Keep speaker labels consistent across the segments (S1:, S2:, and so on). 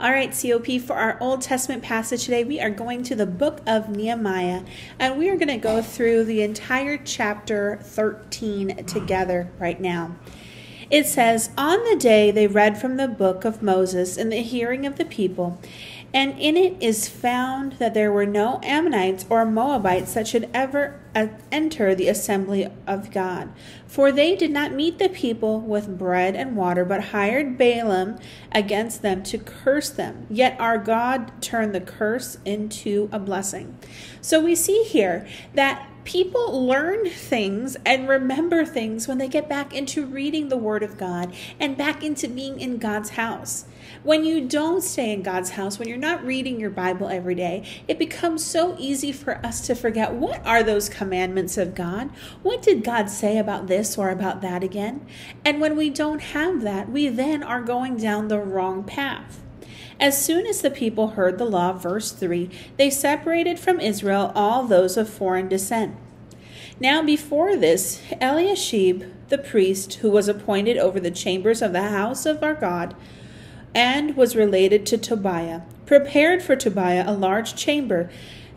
S1: All right, COP, for our Old Testament passage today, we are going to the book of Nehemiah and we are going to go through the entire chapter 13 together right now. It says, On the day they read from the book of Moses in the hearing of the people, and in it is found that there were no Ammonites or Moabites that should ever uh, enter the assembly of God. For they did not meet the people with bread and water, but hired Balaam against them to curse them. Yet our God turned the curse into a blessing. So we see here that people learn things and remember things when they get back into reading the Word of God and back into being in God's house. When you don't stay in God's house, when you're not reading your Bible every day, it becomes so easy for us to forget what are those commandments of God? What did God say about this or about that again? And when we don't have that, we then are going down the wrong path. As soon as the people heard the law, verse 3, they separated from Israel all those of foreign descent. Now, before this, Eliashib, the priest, who was appointed over the chambers of the house of our God, and was related to Tobiah, prepared for Tobiah a large chamber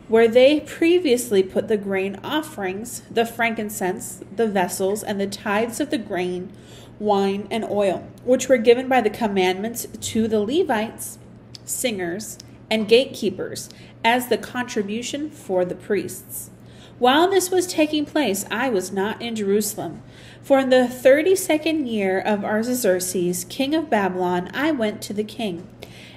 S1: where they previously put the grain offerings, the frankincense, the vessels, and the tithes of the grain, wine, and oil, which were given by the commandments to the Levites singers, and gatekeepers as the contribution for the priests. While this was taking place, I was not in Jerusalem. For in the thirty second year of Artaxerxes, king of Babylon, I went to the king.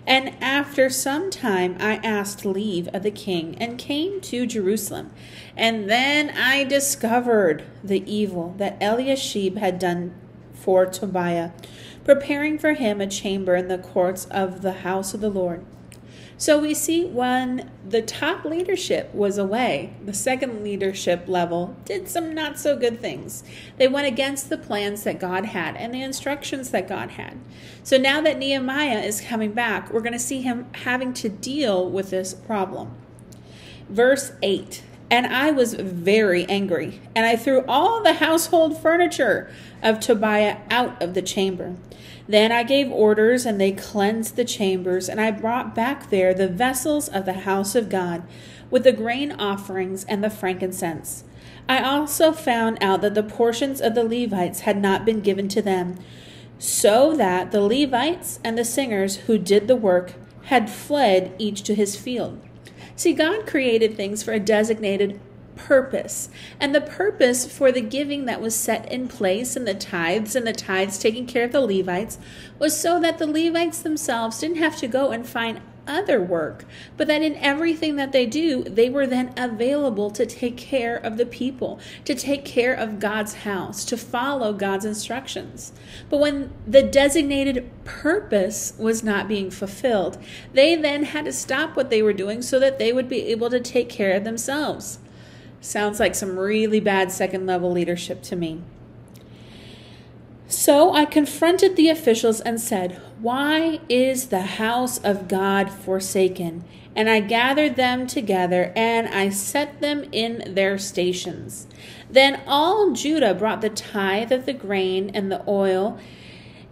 S1: And after some time I asked leave of the king and came to Jerusalem. And then I discovered the evil that Eliashib had done for Tobiah, preparing for him a chamber in the courts of the house of the Lord. So we see when the top leadership was away, the second leadership level did some not so good things. They went against the plans that God had and the instructions that God had. So now that Nehemiah is coming back, we're going to see him having to deal with this problem. Verse 8 And I was very angry, and I threw all the household furniture of Tobiah out of the chamber. Then I gave orders, and they cleansed the chambers, and I brought back there the vessels of the house of God, with the grain offerings and the frankincense. I also found out that the portions of the Levites had not been given to them, so that the Levites and the singers who did the work had fled each to his field. See, God created things for a designated purpose. And the purpose for the giving that was set in place and the tithes and the tithes taking care of the Levites was so that the Levites themselves didn't have to go and find other work, but that in everything that they do, they were then available to take care of the people, to take care of God's house, to follow God's instructions. But when the designated purpose was not being fulfilled, they then had to stop what they were doing so that they would be able to take care of themselves. Sounds like some really bad second level leadership to me. So I confronted the officials and said, Why is the house of God forsaken? And I gathered them together and I set them in their stations. Then all Judah brought the tithe of the grain and the oil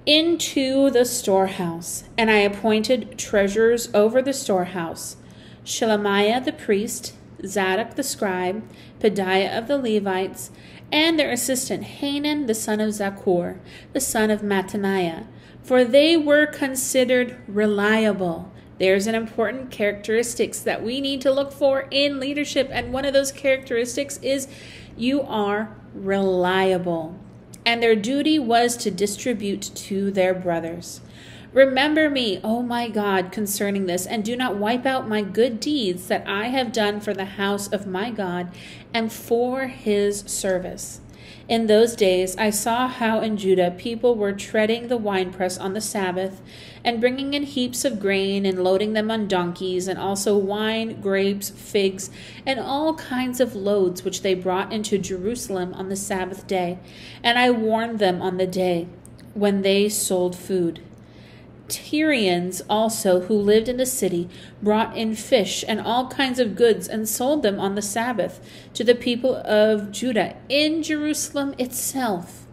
S1: into the storehouse, and I appointed treasurers over the storehouse Shelemiah the priest, Zadok the scribe, Pedaiah of the Levites, and their assistant Hanan the son of Zaccur, the son of Mattaniah, for they were considered reliable. There's an important characteristics that we need to look for in leadership, and one of those characteristics is you are reliable. And their duty was to distribute to their brothers. Remember me, O my God, concerning this, and do not wipe out my good deeds that I have done for the house of my God and for his service. In those days I saw how in Judah people were treading the winepress on the Sabbath, and bringing in heaps of grain, and loading them on donkeys, and also wine, grapes, figs, and all kinds of loads which they brought into Jerusalem on the Sabbath day. And I warned them on the day when they sold food. Tyrians also, who lived in the city, brought in fish and all kinds of goods and sold them on the Sabbath to the people of Judah in Jerusalem itself.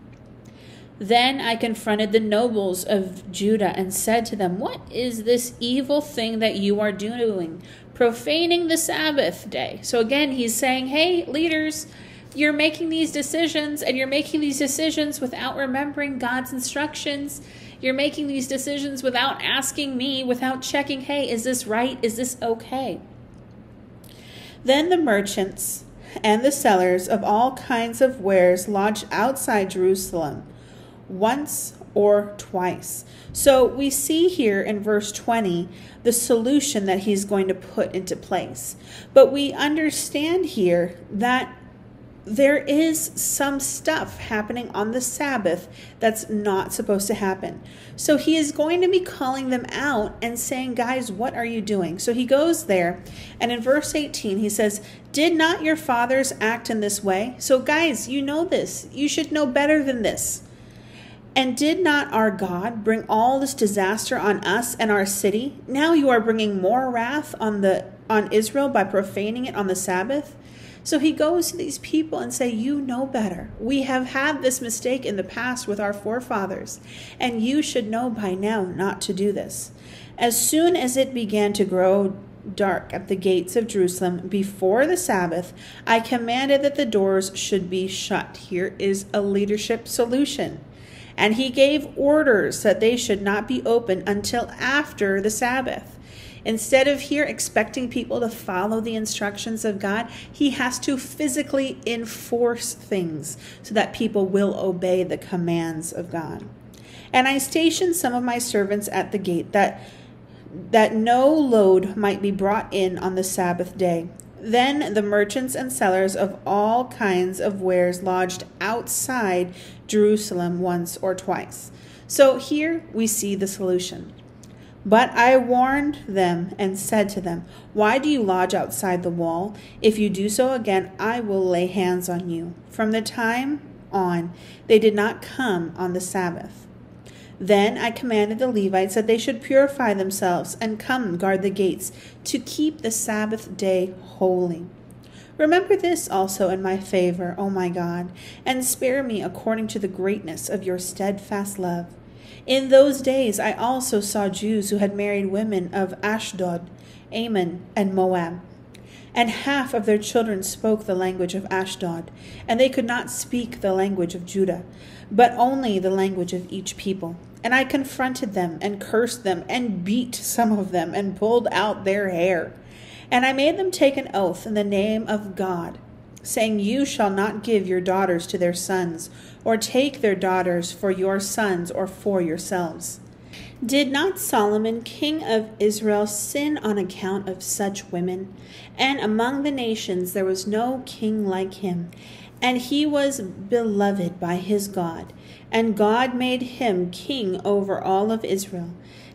S1: Then I confronted the nobles of Judah and said to them, What is this evil thing that you are doing? Profaning the Sabbath day. So again, he's saying, Hey, leaders, you're making these decisions and you're making these decisions without remembering God's instructions. You're making these decisions without asking me, without checking, Hey, is this right? Is this okay? Then the merchants and the sellers of all kinds of wares lodged outside Jerusalem once or twice. So we see here in verse 20 the solution that he's going to put into place. But we understand here that there is some stuff happening on the Sabbath that's not supposed to happen. So he is going to be calling them out and saying, Guys, what are you doing? So he goes there, and in verse 18, he says, Did not your fathers act in this way? So, guys, you know this. You should know better than this. And did not our God bring all this disaster on us and our city? Now you are bringing more wrath on the on Israel by profaning it on the Sabbath. So he goes to these people and say, "You know better. We have had this mistake in the past with our forefathers, and you should know by now not to do this." As soon as it began to grow dark at the gates of Jerusalem before the Sabbath, I commanded that the doors should be shut. Here is a leadership solution. And he gave orders that they should not be open until after the Sabbath. Instead of here expecting people to follow the instructions of God, he has to physically enforce things so that people will obey the commands of God. And I stationed some of my servants at the gate that that no load might be brought in on the Sabbath day. Then the merchants and sellers of all kinds of wares lodged outside Jerusalem once or twice. So here we see the solution. But I warned them and said to them, Why do you lodge outside the wall? If you do so again, I will lay hands on you. From the time on, they did not come on the Sabbath. Then I commanded the Levites that they should purify themselves and come guard the gates to keep the Sabbath day holy. Remember this also in my favor, O my God, and spare me according to the greatness of your steadfast love. In those days I also saw Jews who had married women of Ashdod, Ammon, and Moab. And half of their children spoke the language of Ashdod, and they could not speak the language of Judah, but only the language of each people. And I confronted them and cursed them and beat some of them and pulled out their hair. And I made them take an oath in the name of God, saying, You shall not give your daughters to their sons, or take their daughters for your sons or for yourselves. Did not Solomon, king of Israel, sin on account of such women? And among the nations there was no king like him, and he was beloved by his God and God made him king over all of Israel.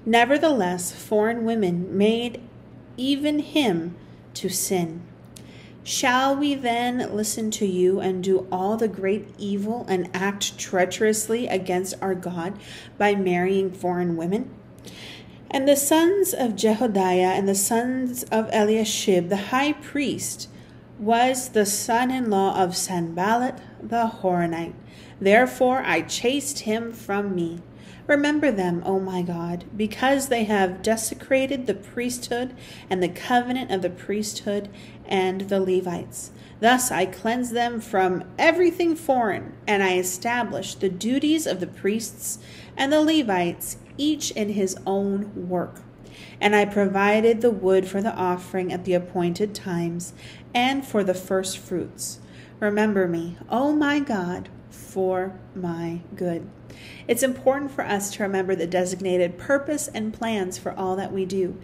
S1: Nevertheless, foreign women made even him to sin. Shall we then listen to you and do all the great evil and act treacherously against our God by marrying foreign women? And the sons of Jehoiada and the sons of Eliashib, the high priest, was the son in law of Sanballat the Horonite. Therefore I chased him from me. Remember them, O my God, because they have desecrated the priesthood and the covenant of the priesthood and the Levites. Thus I cleanse them from everything foreign, and I establish the duties of the priests and the Levites, each in his own work. And I provided the wood for the offering at the appointed times and for the first fruits. Remember me, O my God, for my good. It's important for us to remember the designated purpose and plans for all that we do,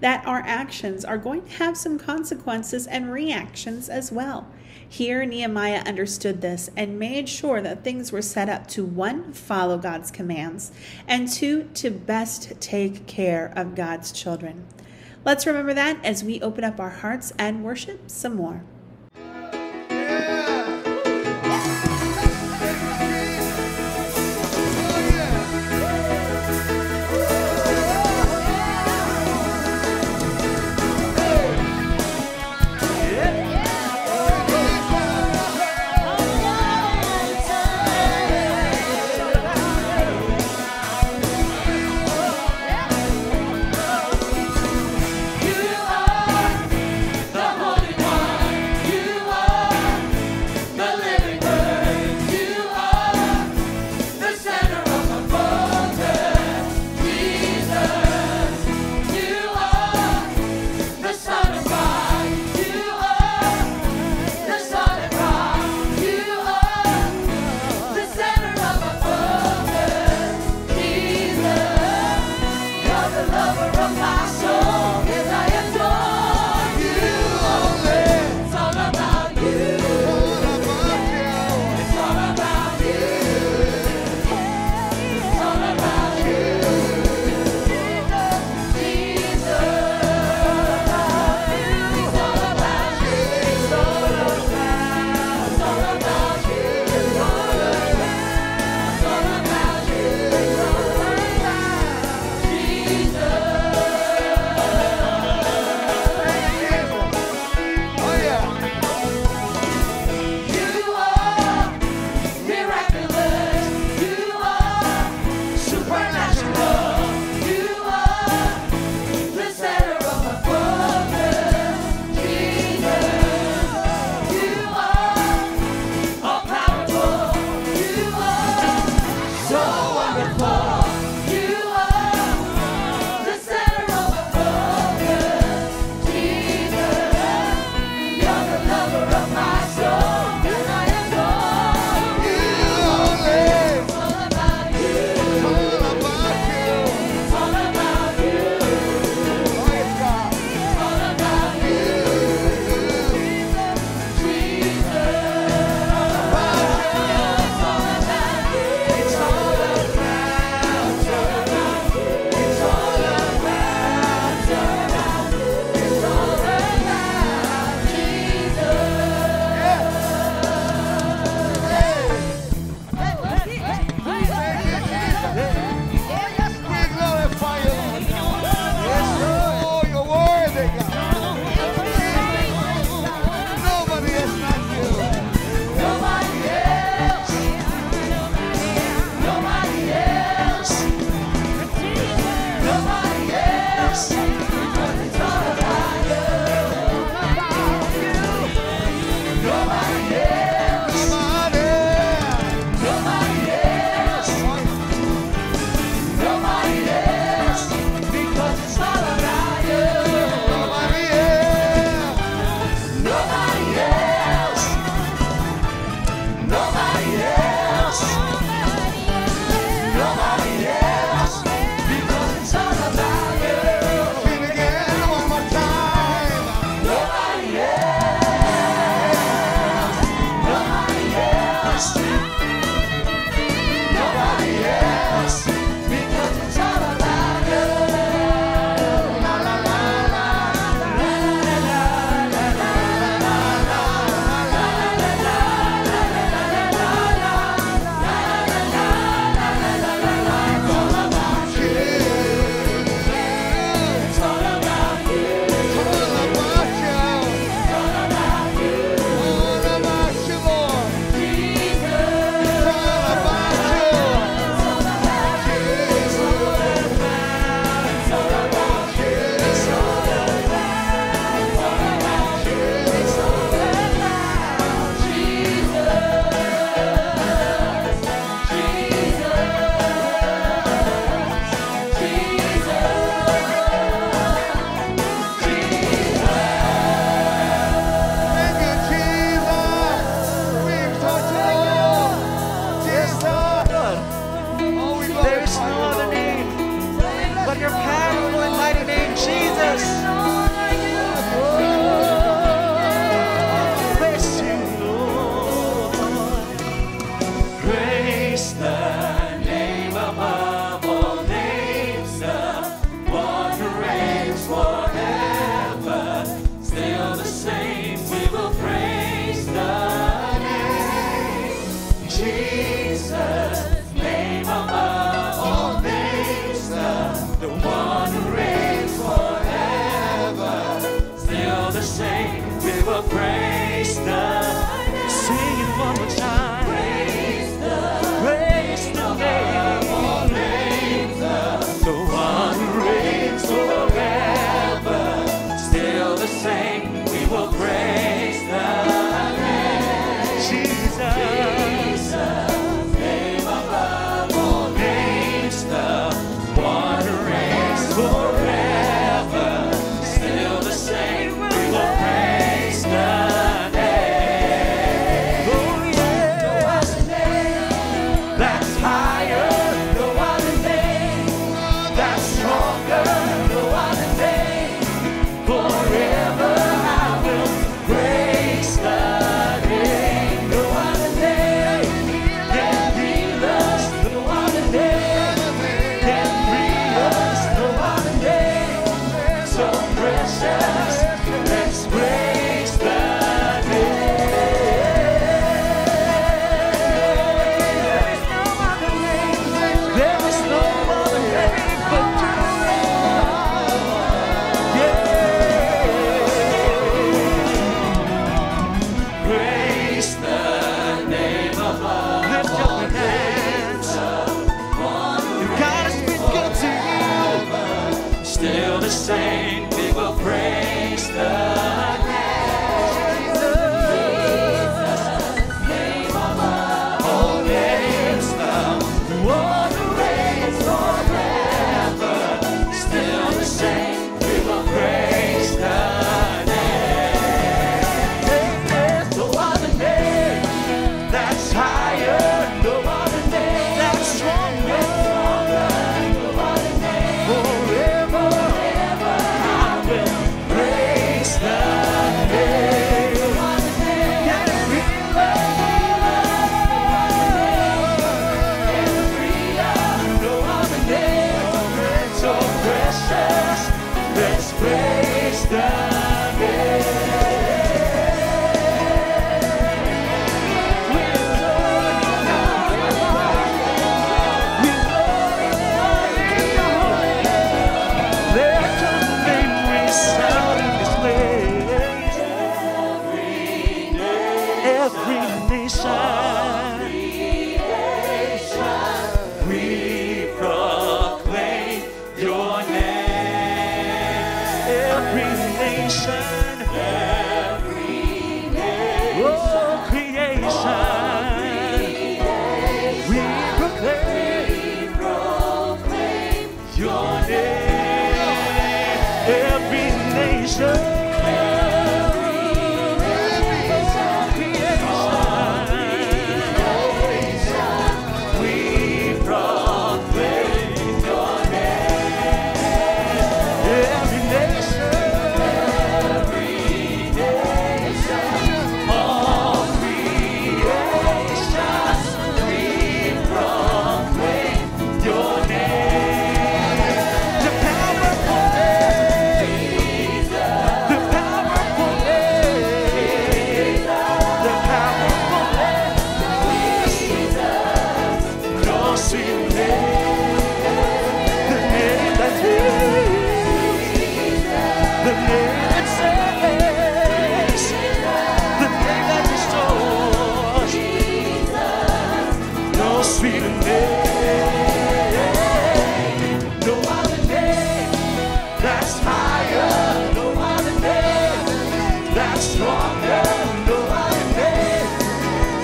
S1: that our actions are going to have some consequences and reactions as well. Here, Nehemiah understood this and made sure that things were set up to one, follow God's commands, and two, to best take care of God's children. Let's remember that as we open up our hearts and worship some more.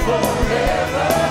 S2: Forever.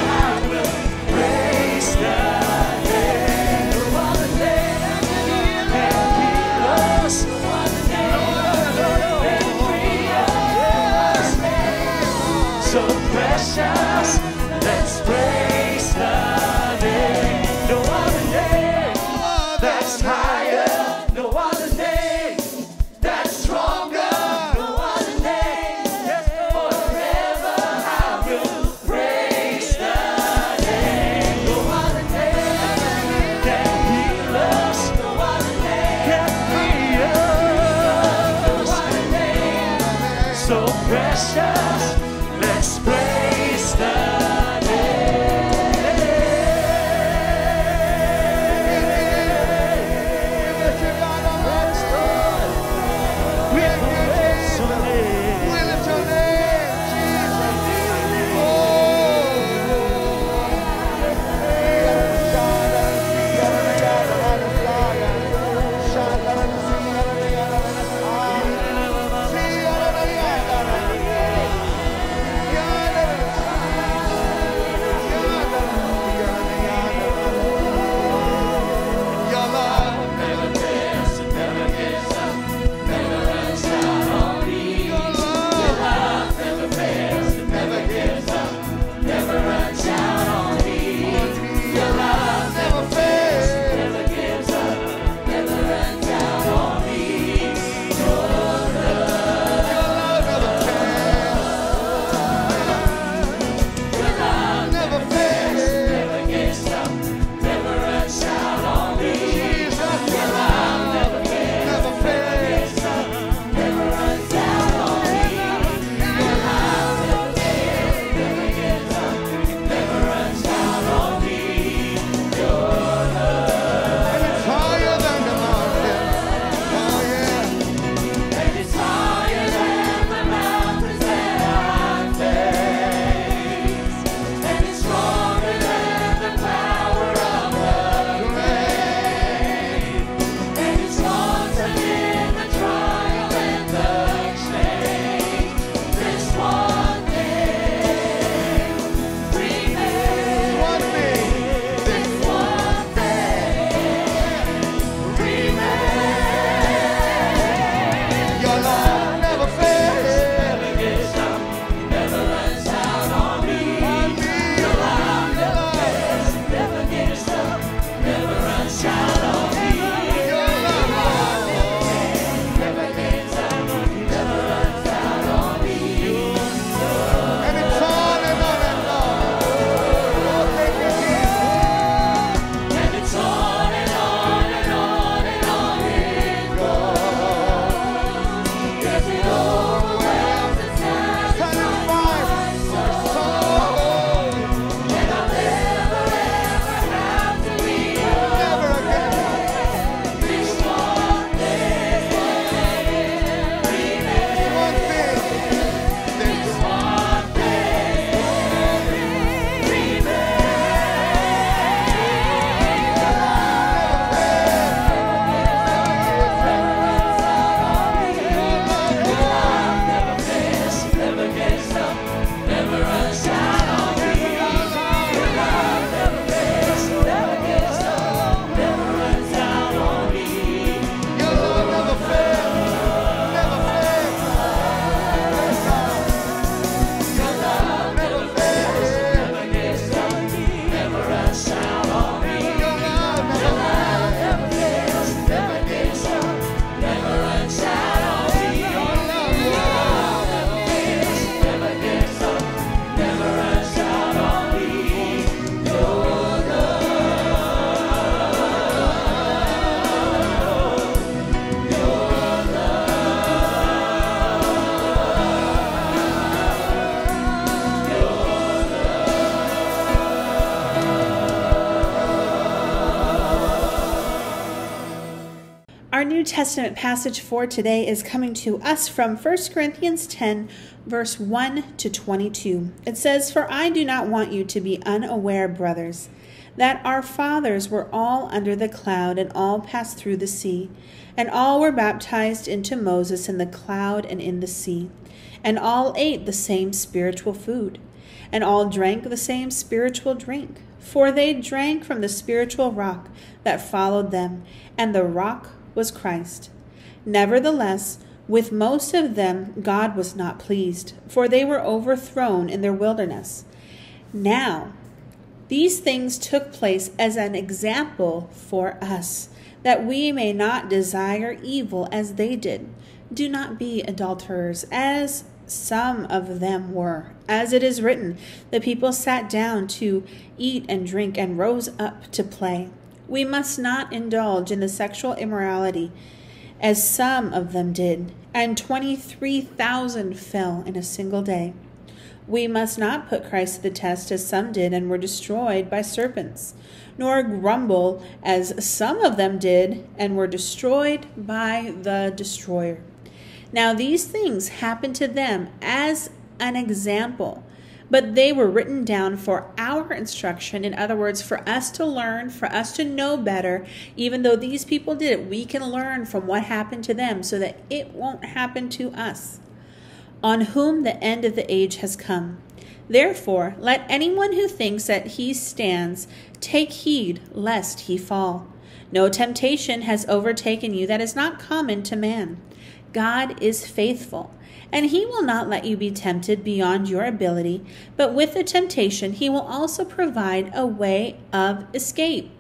S1: Testament passage for today is coming to us from 1 Corinthians 10, verse 1 to 22. It says, For I do not want you to be unaware, brothers, that our fathers were all under the cloud and all passed through the sea, and all were baptized into Moses in the cloud and in the sea, and all ate the same spiritual food, and all drank the same spiritual drink. For they drank from the spiritual rock that followed them, and the rock was Christ. Nevertheless, with most of them God was not pleased, for they were overthrown in their wilderness. Now, these things took place as an example for us, that we may not desire evil as they did. Do not be adulterers, as some of them were. As it is written, the people sat down to eat and drink and rose up to play. We must not indulge in the sexual immorality, as some of them did, and 23,000 fell in a single day. We must not put Christ to the test, as some did and were destroyed by serpents, nor grumble, as some of them did and were destroyed by the destroyer. Now, these things happened to them as an example, but they were written down for our instruction. In other words, for us to learn, for us to know better. Even though these people did it, we can learn from what happened to them so that it won't happen to us. On whom the end of the age has come. Therefore, let anyone who thinks that he stands take heed lest he fall. No temptation has overtaken you that is not common to man. God is faithful, and he will not let you be tempted beyond your ability, but with the temptation, he will also provide a way of escape,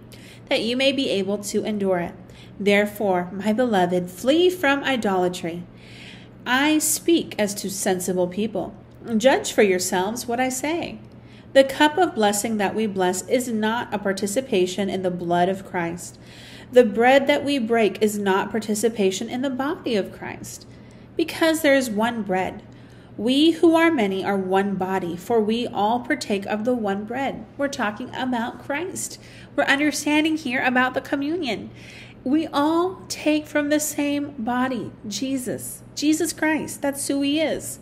S1: that you may be able to endure it. Therefore, my beloved, flee from idolatry. I speak as to sensible people. Judge for yourselves what I say. The cup of blessing that we bless is not a participation in the blood of Christ. The bread that we break is not participation in the body of Christ, because there is one bread. We who are many are one body, for we all partake of the one bread. We're talking about Christ. We're understanding here about the communion. We all take from the same body, Jesus, Jesus Christ. That's who He is.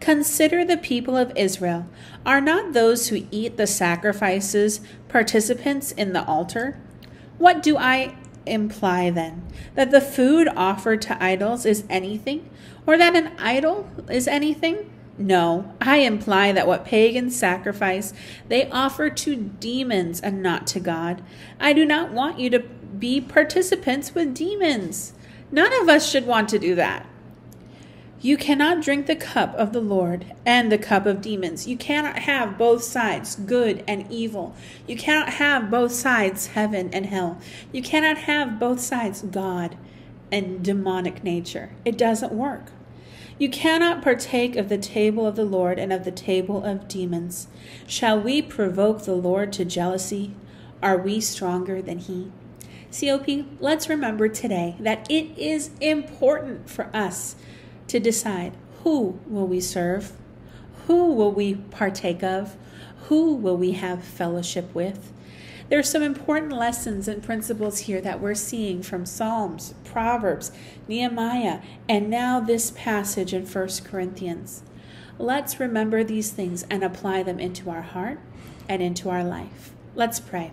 S1: Consider the people of Israel. Are not those who eat the sacrifices participants in the altar? What do I imply then? That the food offered to idols is anything? Or that an idol is anything? No, I imply that what pagans sacrifice, they offer to demons and not to God. I do not want you to be participants with demons. None of us should want to do that. You cannot drink the cup of the Lord and the cup of demons. You cannot have both sides, good and evil. You cannot have both sides, heaven and hell. You cannot have both sides, God and demonic nature. It doesn't work. You cannot partake of the table of the Lord and of the table of demons. Shall we provoke the Lord to jealousy? Are we stronger than he? COP, let's remember today that it is important for us to decide who will we serve? Who will we partake of? Who will we have fellowship with? There are some important lessons and principles here that we're seeing from Psalms, Proverbs, Nehemiah, and now this passage in 1 Corinthians. Let's remember these things and apply them into our heart and into our life. Let's pray.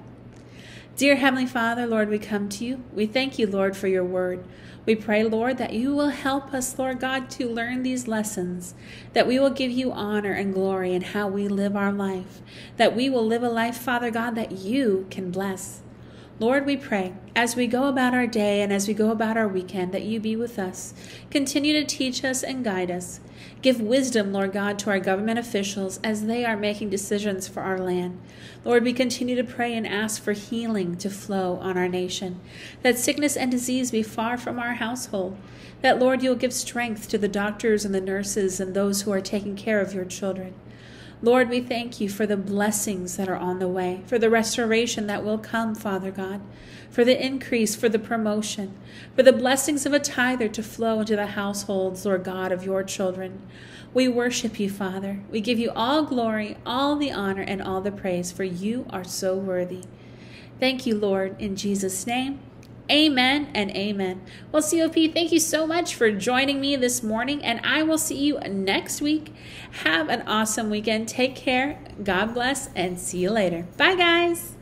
S1: Dear Heavenly Father, Lord, we come to you. We thank you, Lord, for your word. We pray, Lord, that you will help us, Lord God, to learn these lessons, that we will give you honor and glory in how we live our life, that we will live a life, Father God, that you can bless. Lord, we pray as we go about our day and as we go about our weekend that you be with us. Continue to teach us and guide us. Give wisdom, Lord God, to our government officials as they are making decisions for our land. Lord, we continue to pray and ask for healing to flow on our nation, that sickness and disease be far from our household, that, Lord, you'll give strength to the doctors and the nurses and those who are taking care of your children. Lord, we thank you for the blessings that are on the way, for the restoration that will come, Father God, for the increase, for the promotion, for the blessings of a tither to flow into the households, Lord God, of your children. We worship you, Father. We give you all glory, all the honor, and all the praise, for you are so worthy. Thank you, Lord, in Jesus' name. Amen and amen. Well, COP, thank you so much for joining me this morning, and I will see you next week. Have an awesome weekend. Take care. God bless, and see you later. Bye, guys.